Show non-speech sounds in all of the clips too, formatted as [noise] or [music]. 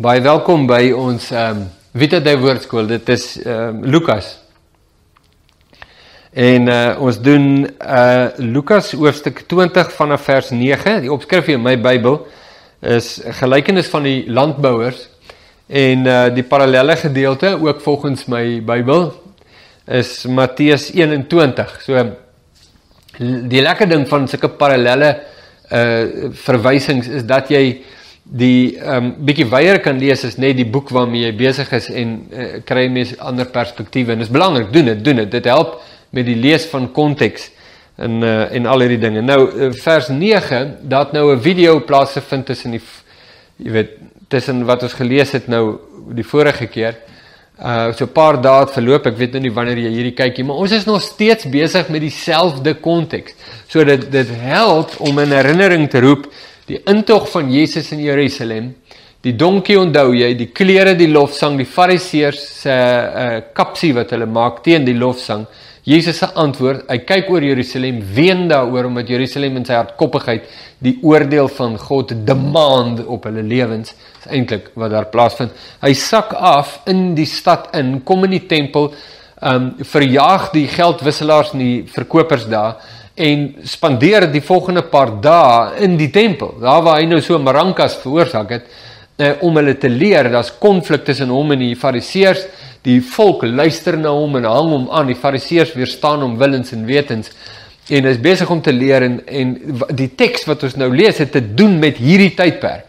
Baie welkom by ons ehm um, Vita Dei Woordskool. Dit is ehm um, Lukas. En uh, ons doen uh Lukas hoofstuk 20 vanaf vers 9. Die opskrif in my Bybel is gelykenis van die landbouers en uh die parallelle gedeelte ook volgens my Bybel is Matteus 21. So die lekker ding van sulke parallelle uh verwysings is dat jy die ehm um, bietjie weier kan lees is net die boek waarmee jy besig is en uh, kry mens ander perspektiewe. En dit is belangrik doen dit doen dit. Dit help met die lees van konteks en uh, en al hierdie dinge. Nou uh, vers 9 dat nou 'n video plaasgevind tussen die jy weet tussen wat ons gelees het nou die vorige keer. Uh so 'n paar dae het verloop ek weet nou nie wanneer jy hierdie kykie maar ons is nog steeds besig met dieselfde konteks. So dit dit help om in herinnering te roep die intog van Jesus in Jerusalem, die donkie onthou jy, die klere, die lofsang, die fariseërs se uh, kapsie wat hulle maak teen die lofsang. Jesus se antwoord, hy kyk oor Jerusalem, ween daaroor omdat Jerusalem in sy hardkoppigheid die oordeel van God demand op hulle lewens, is eintlik wat daar plaasvind. Hy sak af in die stad in, kom in die tempel, um verjaag die geldwisselaars en die verkopers daar en spandeer die volgende paar dae in die tempel. Daar waar hy nou so marankas veroorsaak het eh, om hulle te leer, daar's konflik tussen hom en die fariseërs. Die volk luister na hom en hang hom aan. Die fariseërs weerstaan hom willens en wetens en is besig om te leer en en die teks wat ons nou lees het te doen met hierdie tydperk.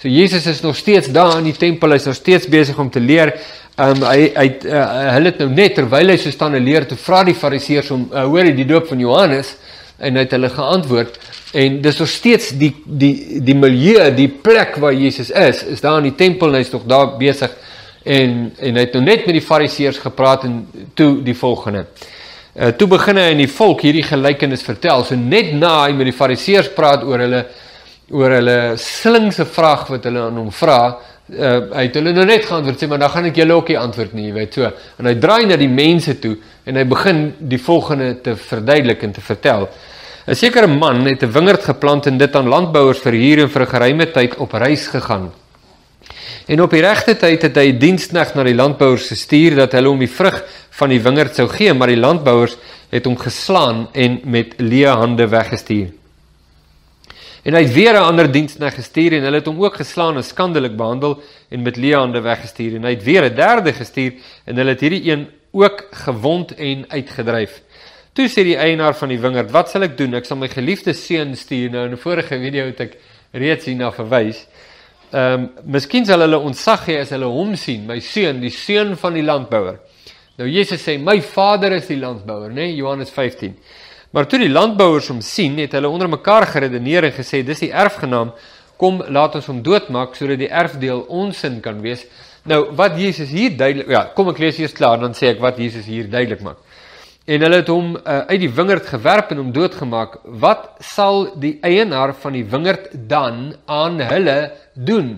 So Jesus is nog steeds daar in die tempel, hy's nog steeds besig om te leer. Ehm um, hy hy uh, hulle het nou net terwyl hy so staan en leer, toe vra die fariseërs om uh, hoor jy die doop van Johannes en hy het hulle geantwoord en dis nog steeds die die die milieu, die plek waar Jesus is, is daar in die tempel en hy's nog daar besig en en hy het nou net met die fariseërs gepraat en toe die volgende. Uh toe begin hy aan die volk hierdie gelykenis vertel. So net na hy met die fariseërs praat oor hulle oor hulle slingse vraag wat hulle aan hom vra, uh hy het hulle nou net geantwoord sê maar dan gaan ek julle ook nie antwoord nie, jy weet so. En hy draai na die mense toe en hy begin die volgende te verduidelik en te vertel. 'n Sekere man het 'n wingerd geplant en dit aan landbouers verhuur en vir 'n geruime tyd op reis gegaan. En op die regte tyd het hy 'n diensknegt na die landbouers gestuur dat hulle hom die vrug van die wingerd sou gee, maar die landbouers het hom geslaan en met leë hande weggestuur. En hy het weer 'n ander diensknegt gestuur en hulle het hom ook geslaan en skandelik behandel en met leë hande weggestuur. En hy het weer 'n derde gestuur en hulle het hierdie een ook gewond en uitgedryf. Toe sê die eienaar van die wingerd: "Wat sal ek doen? Ek sal my geliefde seun stuur." Nou in 'n vorige video het ek reeds hierna verwys. Ehm, um, miskien sal hulle ontsag hê as hulle hom sien, my seun, die seun van die landbouer. Nou Jesus sê: "My Vader is die landbouer," né? Nee? Johannes 15. Maar toe die landbouers hom sien, het hulle onder mekaar geredeneer en gesê: "Dis die erfgenaam. Kom, laat ons hom doodmaak sodat die erfdeel ons in kan wees." Nou, wat Jesus hier duidelik, ja, kom ek lees eers klaar dan sê ek wat Jesus hier duidelik maak en hulle het hom uh, uit die wingerd gewerp en hom doodgemaak. Wat sal die eienaar van die wingerd dan aan hulle doen?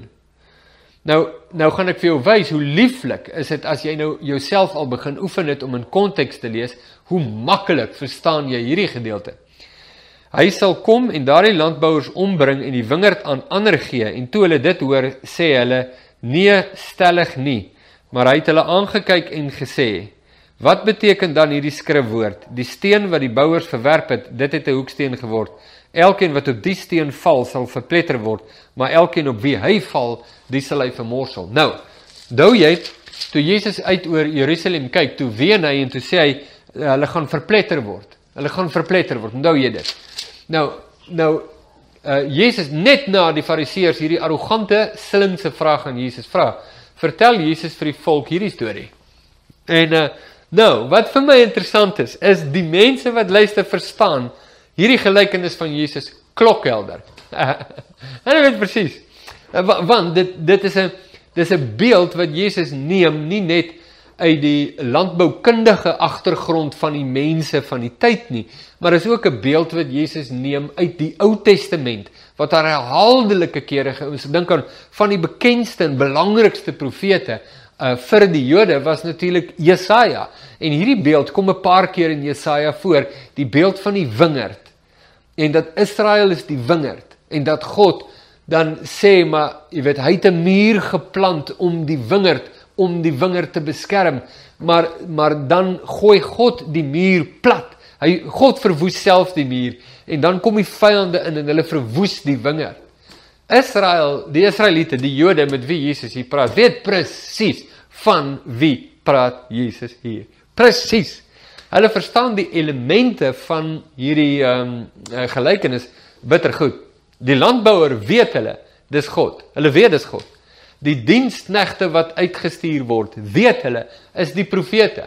Nou nou gaan ek vir jou wys hoe lieflik is dit as jy nou jouself al begin oefen het om in konteks te lees, hoe maklik verstaan jy hierdie gedeelte. Hy sal kom en daardie landbouers ombring en die wingerd aan ander gee en toe hulle dit hoor, sê hulle: "Nee, stellig nie." Maar hy het hulle aangekyk en gesê: Wat beteken dan hierdie skrifwoord? Die steen wat die bouers verwerp het, dit het 'n hoeksteen geword. Elkeen wat op die steen val, sal verpletter word, maar elkeen op wie hy val, die sal hy vermorsel. Nou, dou jy toe Jesus uit oor Jerusalem kyk, toe ween hy en toe sê hy hulle gaan verpletter word. Hulle gaan verpletter word. Onthou jy dit? Nou, nou uh Jesus net na die Fariseërs hierdie arrogante slinkse vraag aan Jesus vra, vertel Jesus vir die volk hierdie storie. En uh Nou, wat vir my interessant is, is die mense wat luister verstaan hierdie gelykenis van Jesus klokhelder. [laughs] Hulle weet presies. Want dit dit is 'n dis 'n beeld wat Jesus neem nie net uit die landboukundige agtergrond van die mense van die tyd nie, maar is ook 'n beeld wat Jesus neem uit die Ou Testament wat daar herhaaldelike kere ons dink aan van die bekendste en belangrikste profete uh, vir die Jode was natuurlik Jesaja. En hierdie beeld kom 'n paar keer in Jesaja voor, die beeld van die wingerd. En dat Israel is die wingerd. En dat God dan sê maar jy weet hy het 'n muur geplant om die wingerd om die wingerd te beskerm. Maar maar dan gooi God die muur plat. Hy God verwoes self die muur. En dan kom die vyande in en hulle verwoes die wingerd. Israel die Israeliete die Jode met wie Jesus hier praat weet presies van wie praat Jesus hier. Presies hulle verstaan die elemente van hierdie ehm um, gelykenis bitter goed Die landbouer weet hulle, dis God. Hulle weet dis God. Die diensknegte wat uitgestuur word, weet hulle is die profete.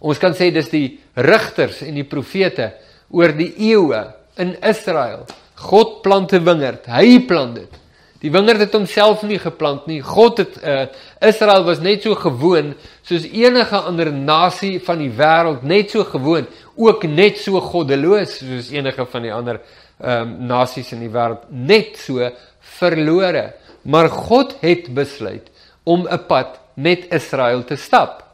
Ons kan sê dis die rigters en die profete oor die eeue in Israel. God plant 'n wingerd, hy plant dit. Die wingerd het homself nie geplant nie. God het uh, Israel was net so gewoon soos enige ander nasie van die wêreld, net so gewoon, ook net so goddeloos soos enige van die ander ehm um, nasies in die wêreld net so verlore. Maar God het besluit om 'n pad met Israel te stap.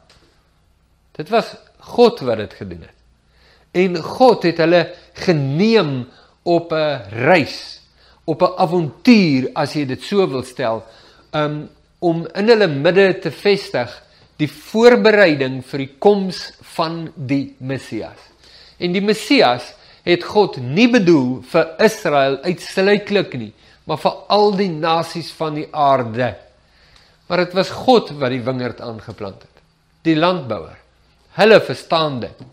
Dit was God wat dit gedoen het. En God het hulle geneem op 'n reis, op 'n avontuur as jy dit so wil stel, um, om in hulle midde te vestig die voorbereiding vir die koms van die Messias. En die Messias het God nie bedoel vir Israel uitsluitlik nie, maar vir al die nasies van die aarde. Maar dit was God wat die wingerd aangeplant het. Die landbouer. Hulle verstaan dit.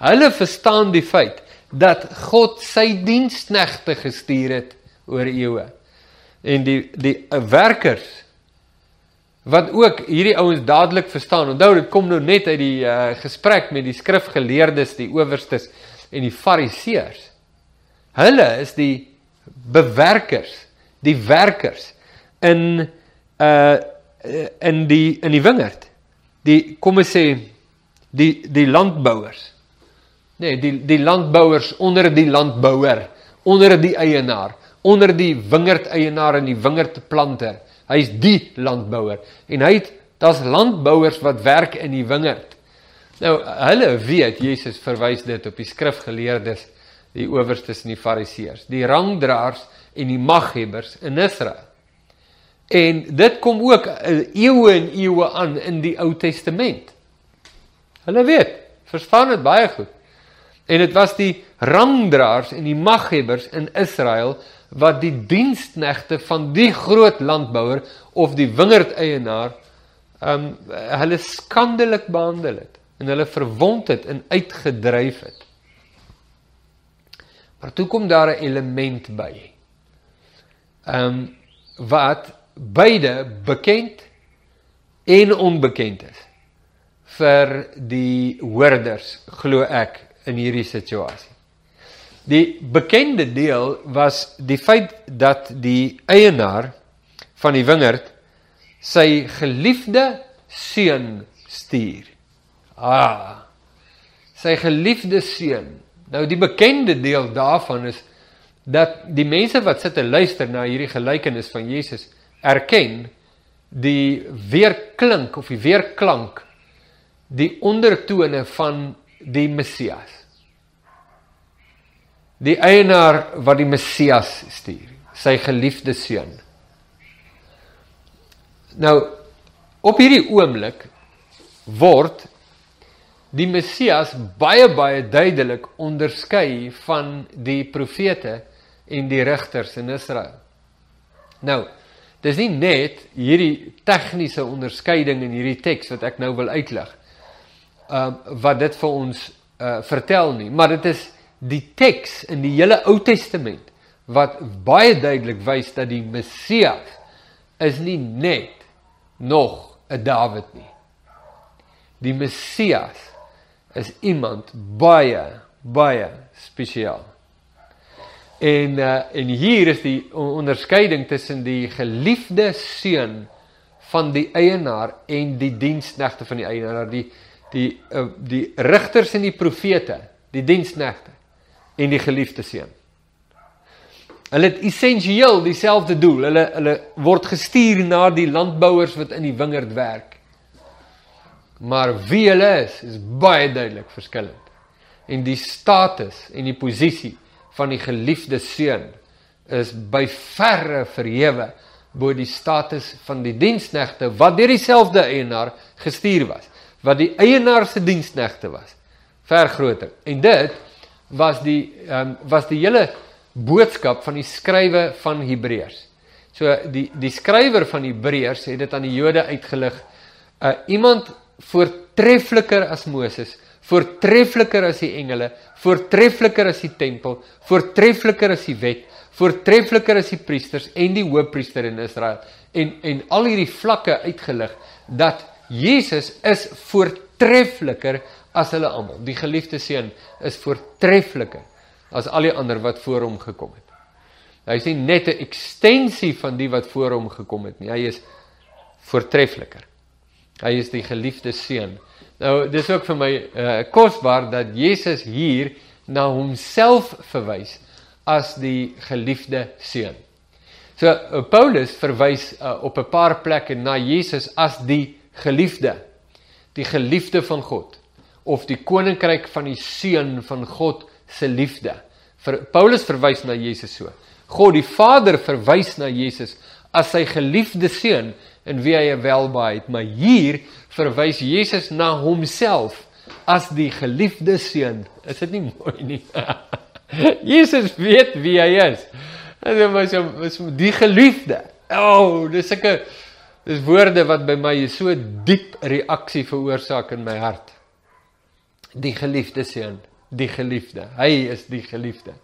Hulle verstaan die feit dat God sy diensknegte gestuur het oor eeue. En die die werkers wat ook hierdie ouens dadelik verstaan. Onthou dit kom nou net uit die uh, gesprek met die skrifgeleerdes, die owerstes en die fariseërs. Hulle is die bewerkers, die werkers in uh in die in die wingerd. Die kom ons sê die die landbouers. Nee, die die landbouers onder die landbouer, onder die eienaar, onder die wingerdeienaar en die wingerdplanter. Hy's die landbouer en hy het daar's landbouers wat werk in die wingerd. Nou hulle weet Jesus verwys dit op die skrifgeleerdes, die owerstes en die fariseërs, die rangdraers en die maghebbers in Israel. En dit kom ook eh, eeue en eeue aan in die Ou Testament. Hulle weet, verstaan dit baie goed. En dit was die rangdraers en die maghebbers in Israel wat die diensknegte van die groot landbouer of die wingerdeienaar um, hulle skandelik behandel het en hulle verwond het en uitgedryf het. Maar toe kom daar 'n element by. Um, wat beide bekend en onbekend is vir die hoorders glo ek in hierdie situasie. Die bekende deel was die feit dat die eienaar van die wingerd sy geliefde seun stuur. Ah. Sy geliefde seun. Nou die bekende deel daarvan is dat die mense wat sit en luister na hierdie gelykenis van Jesus erken die weerklink of die weerklank die ondertone van die Messias. Die eienaar wat die Messias stuur, sy geliefde seun. Nou op hierdie oomblik word die Messias baie baie duidelik onderskei van die profete en die rigters in Israel. Nou, dis nie net hierdie tegniese onderskeiding in hierdie teks wat ek nou wil uitlig. Ehm uh, wat dit vir ons uh vertel nie, maar dit is die teks in die hele Ou Testament wat baie duidelik wys dat die Messias is nie net nog 'n Dawid nie. Die Messias is iemand baie baie spesiaal. En uh, en hier is die onderskeiding tussen die geliefde seun van die eienaar en die diensknegte van die eienaar, die die uh, die rigters en die profete, die diensknegte en die geliefde seun. Hulle het essensieel dieselfde doel. Hulle hulle word gestuur na die landbouers wat in die wingerd werk. Maar wie hulle is, is baie duidelik verskillend. En die status en die posisie van die geliefde seun is by verre verhewe bo die status van die diensknegte wat deur dieselfde eienaar gestuur was, wat die eienaar se diensknegte was. Ver groter. En dit was die ehm um, was die hele boodskap van die skrywe van Hebreërs. So die die skrywer van Hebreërs het dit aan die Jode uitgelig. Uh iemand voortreffliker as Moses, voortreffliker as die engele, voortreffliker as die tempel, voortreffliker as die wet, voortreffliker as die priesters en die hoofpriester in Israel en en al hierdie vlakke uitgelig dat Jesus is voortreffliker as hulle almal. Die geliefde seun is voortreffliker as al die ander wat voor hom gekom het. Hy is nie net 'n ekstensie van die wat voor hom gekom het nie. Hy is voortreffliker. Hy is die geliefde seun. Nou dis ook vir my uh, kosbaar dat Jesus hier na homself verwys as die geliefde seun. So uh, Paulus verwys uh, op 'n paar plekke na Jesus as die geliefde, die geliefde van God of die koninkryk van die seun van God se liefde. Vir Paulus verwys na Jesus so. God die Vader verwys na Jesus as sy geliefde seun in wie hy welbehaag het, maar hier verwys Jesus na homself as die geliefde seun. Is dit nie mooi nie? [laughs] Jesus weet wie hy is. En hy was was die geliefde. O, oh, dis sulke dis woorde wat by my so diep reaksie veroorsaak in my hart. Die geliefde seun, die geliefde. Hy is die geliefde.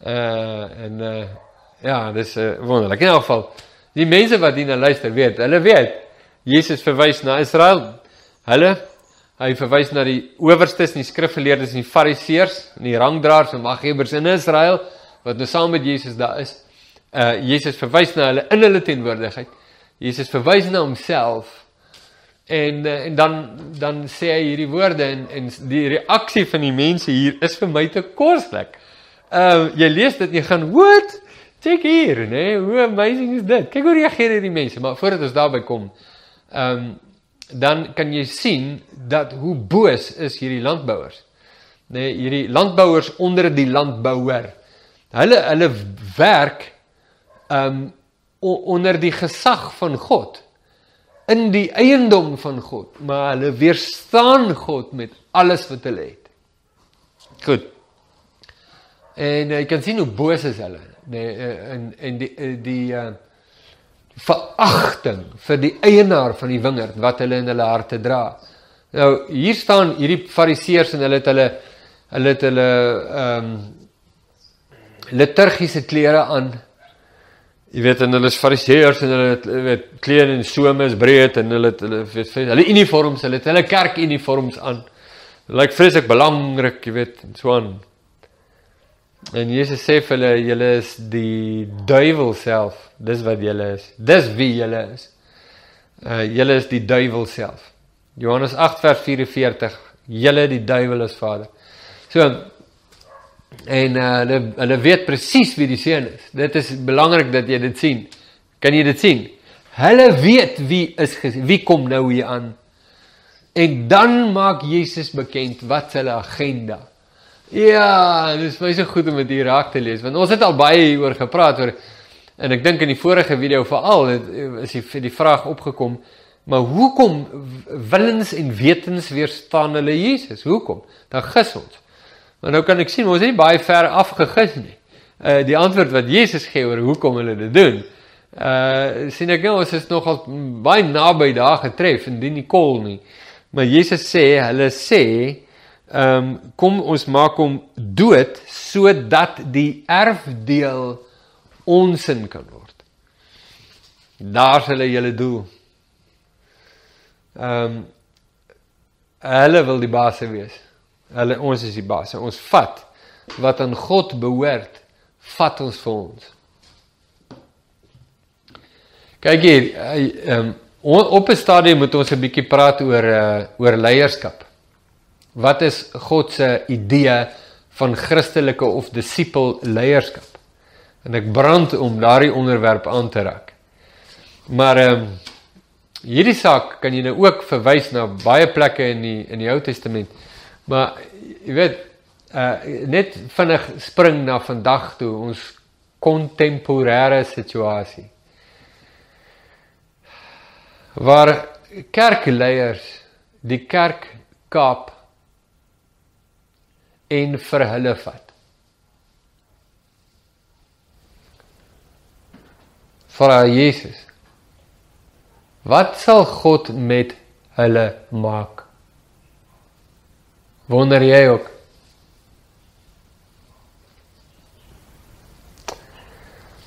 Uh en uh ja, dis uh, wonderlik. In elk geval, die mense wat hier na luister weet, hulle weet Jesus verwys na Israel. Hulle Hy verwys na die owerstes en die skrifgeleerdes en die fariseërs en die rangdraers en maghebbers in Israel wat nou saam met Jesus daar is. Uh Jesus verwys na hulle in hulle teenwoordigheid. Jesus verwys na homself. En uh, en dan dan sê hy hierdie woorde en en die reaksie van die mense hier is vir my te koslik. Uh jy lees dit jy gaan what? Kyk hier, né? Nee? Hoe amazing is dit? Kyk hoe reageer hierdie mense, maar voordat ons daarby kom, ehm um, dan kan jy sien dat hoe boos is hierdie landbouers. Nee, hierdie landbouers onder die landbouer. Hulle hulle werk um onder die gesag van God in die eiendom van God, maar hulle weerstaan God met alles wat hulle het. Goed. En jy kan sien hoe boos is hulle. Nee, en en die die uh veragting vir die eienaar van die wingerd wat hulle in hulle harte dra. Nou hier staan hierdie fariseërs en hulle het hulle hulle het hulle ehm um, liturgiese klere aan. Jy weet en hulle is fariseërs en hulle het weet klere en some is breed en hulle het hulle weet hulle uniforms, hulle het hulle kerkuniforms aan. Lyk like vreeslik belangrik, jy weet, so aan. En Jesus sê vir hulle julle is die duiwel self. Dis wat julle is. Dis wie julle is. Uh julle is die duiwel self. Johannes 8 vers 44. Julle die duiwel is vader. So en uh hulle hulle weet presies wie die seun is. Dit is belangrik dat jy dit sien. Kan jy dit sien? Hulle weet wie is wie kom nou hier aan. En dan maak Jesus bekend wat hulle agenda. Ja, dit is baie so goed om dit hier raak te lees want ons het al baie hieroor gepraat oor en ek dink in die vorige video veral het is die die vraag opgekom maar hoekom willens en wetens weerstaan hulle Jesus? Hoekom? Dan gis ons. Maar nou kan ek sien ons is nie baie ver afgegis nie. Uh die antwoord wat Jesus gee oor hoekom hulle dit doen. Uh sien ek nou ons is nogal baie naby daar getref en dit nie kol nie. Maar Jesus sê, hulle sê ehm um, kom ons maak hom dood sodat die erfdeel onsin kan word. Daar's hulle julle doel. Ehm um, hulle wil die baas wees. Hulle ons is die baas. Ons vat wat aan God behoort, vat ons vir ons. Kyk hier, ehm um, op 'n stadium moet ons 'n bietjie praat oor uh, oor leierskap. Wat is God se idee van Christelike of disipel leierskap? En ek brand om daardie onderwerp aan te raak. Maar ehm um, hierdie saak kan jy nou ook verwys na baie plekke in die in die Ou Testament. Maar jy weet uh net vinnig spring na vandag toe. Ons kontemporêre situasie. Waar kerkleiers die kerk kaap en vir hulle vat. Vra Jesus. Wat sal God met hulle maak? Wonder jy ook?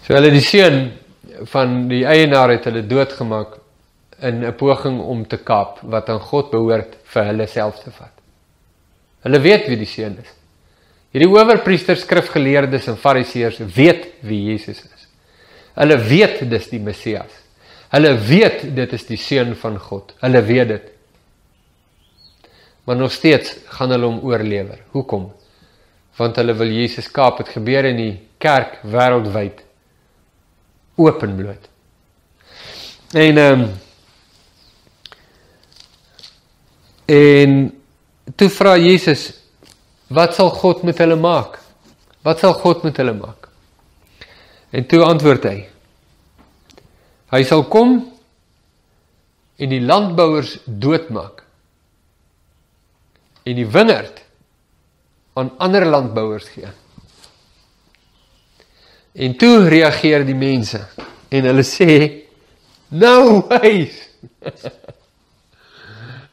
So hulle die seun van die eienaar het hulle doodgemaak in 'n poging om te kaap wat aan God behoort vir hulle self te vat. Hulle weet wie die seun is. Hierdie owerpriesters, skrifgeleerdes en fariseërs weet wie Jesus is. Hulle weet dis die Messias. Hulle weet dit is die seun van God. Hulle weet dit. Maar nog steeds gaan hulle hom oorlewer. Hoekom? Want hulle wil Jesus kaap. Dit gebeur in die kerk wêreldwyd openbloot. En ehm um, En toe vra Jesus, wat sal God met hulle maak? Wat sal God met hulle maak? En toe antwoord hy: Hy sal kom en die landbouers doodmaak. En die wingerd aan ander landbouers gee. En toe reageer die mense en hulle sê: "No ways."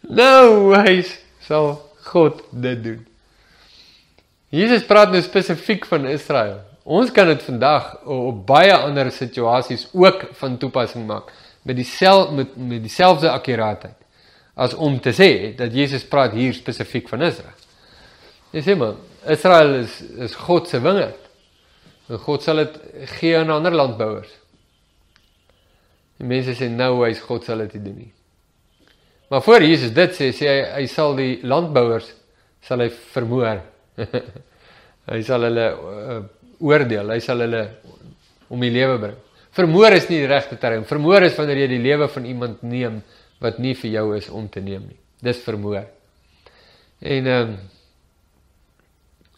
Nou, hy [laughs] sal God dit doen. Jesus praat nou spesifiek van Israel. Ons kan dit vandag op baie ander situasies ook van toepassing maak met dieselfde met, met dieselfde akkuraatheid as om te sê dat Jesus praat hier spesifiek van Israel. Jy sê maar, Israel is is God se wingerd. En God sal dit gee aan ander landbouers. Die mense sê nou hy's God sal dit doen nie. Maar voor Jesus dit sê, sê hy hy sal die landbouers sal hy vermoor. [laughs] hy sal hulle uh, oordeel, hy sal hulle om die lewe bring. Vermoor is nie die regte term. Vermoor is wanneer jy die lewe van iemand neem wat nie vir jou is om te neem nie. Dis vermoor. En ehm um,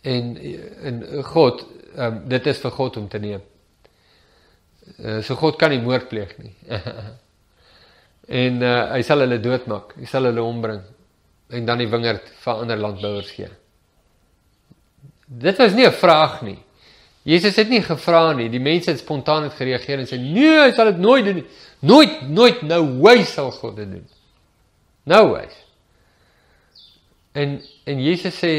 en en God, ehm um, dit is vir God om te neem. Uh, so God kan nie moord pleeg nie. [laughs] en uh, hy sal hulle doodmaak. Hy sal hulle ombring en dan die wingerd vir ander landbouers gee. Dit was nie 'n vraag nie. Jesus het nie gevra nie. Die mense het spontaan het gereageer en sê: "Nee, hy sal dit nooit doen nie. Nooit, nooit nou hy sal God dit doen." Nou hy. En en Jesus sê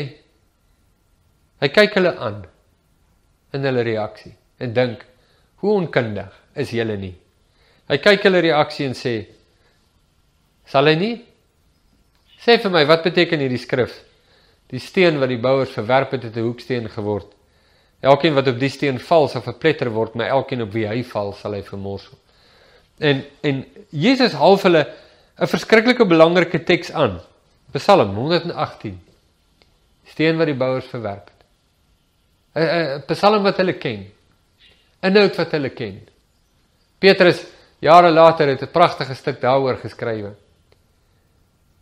hy kyk hulle aan in hulle reaksie en dink: "Hoe onkundig is julle nie?" Hy kyk hulle reaksie en sê: Sal hy nie? Sê vir my, wat beteken hierdie skrif? Die steen wat die bouers verwerp het, het 'n hoeksteen geword. Elkeen wat op die steen val, sal verpletter word, maar elkeen op wie hy val, sal hy vermorsel. En en Jesus half hulle 'n verskriklike belangrike teks aan. Psalm 118. Steen wat die bouers verwerp het. 'n 'n Psalm wat hulle ken. Inhoud wat hulle ken. Petrus jare later het 'n pragtige stuk daaroor geskrywe.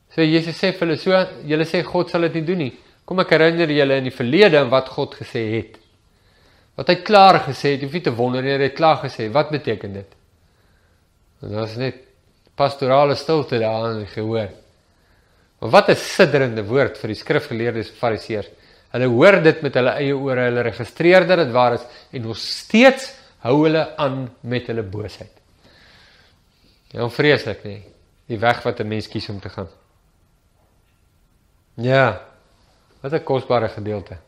So Jesus sê vir hulle so, julle sê God sal dit nie doen nie. Kom ek herinner julle in die verlede wat God gesê het. Wat hy klaar gesê het, hoef nie te wonder nie, hy het klaar gesê. Wat beteken dit? En was net pastorale stilte daar in gehoor. Maar wat 'n sidderende woord vir die skrifgeleerdes en fariseërs. Hulle hoor dit met hulle eie ore, hulle registreer dat dit waar is en nog steeds hou hulle aan met hulle boosheid. Ja, vreeslik nê. Die weg wat 'n mens kies om te gaan. Ja. Wat 'n kosbare gedeelte.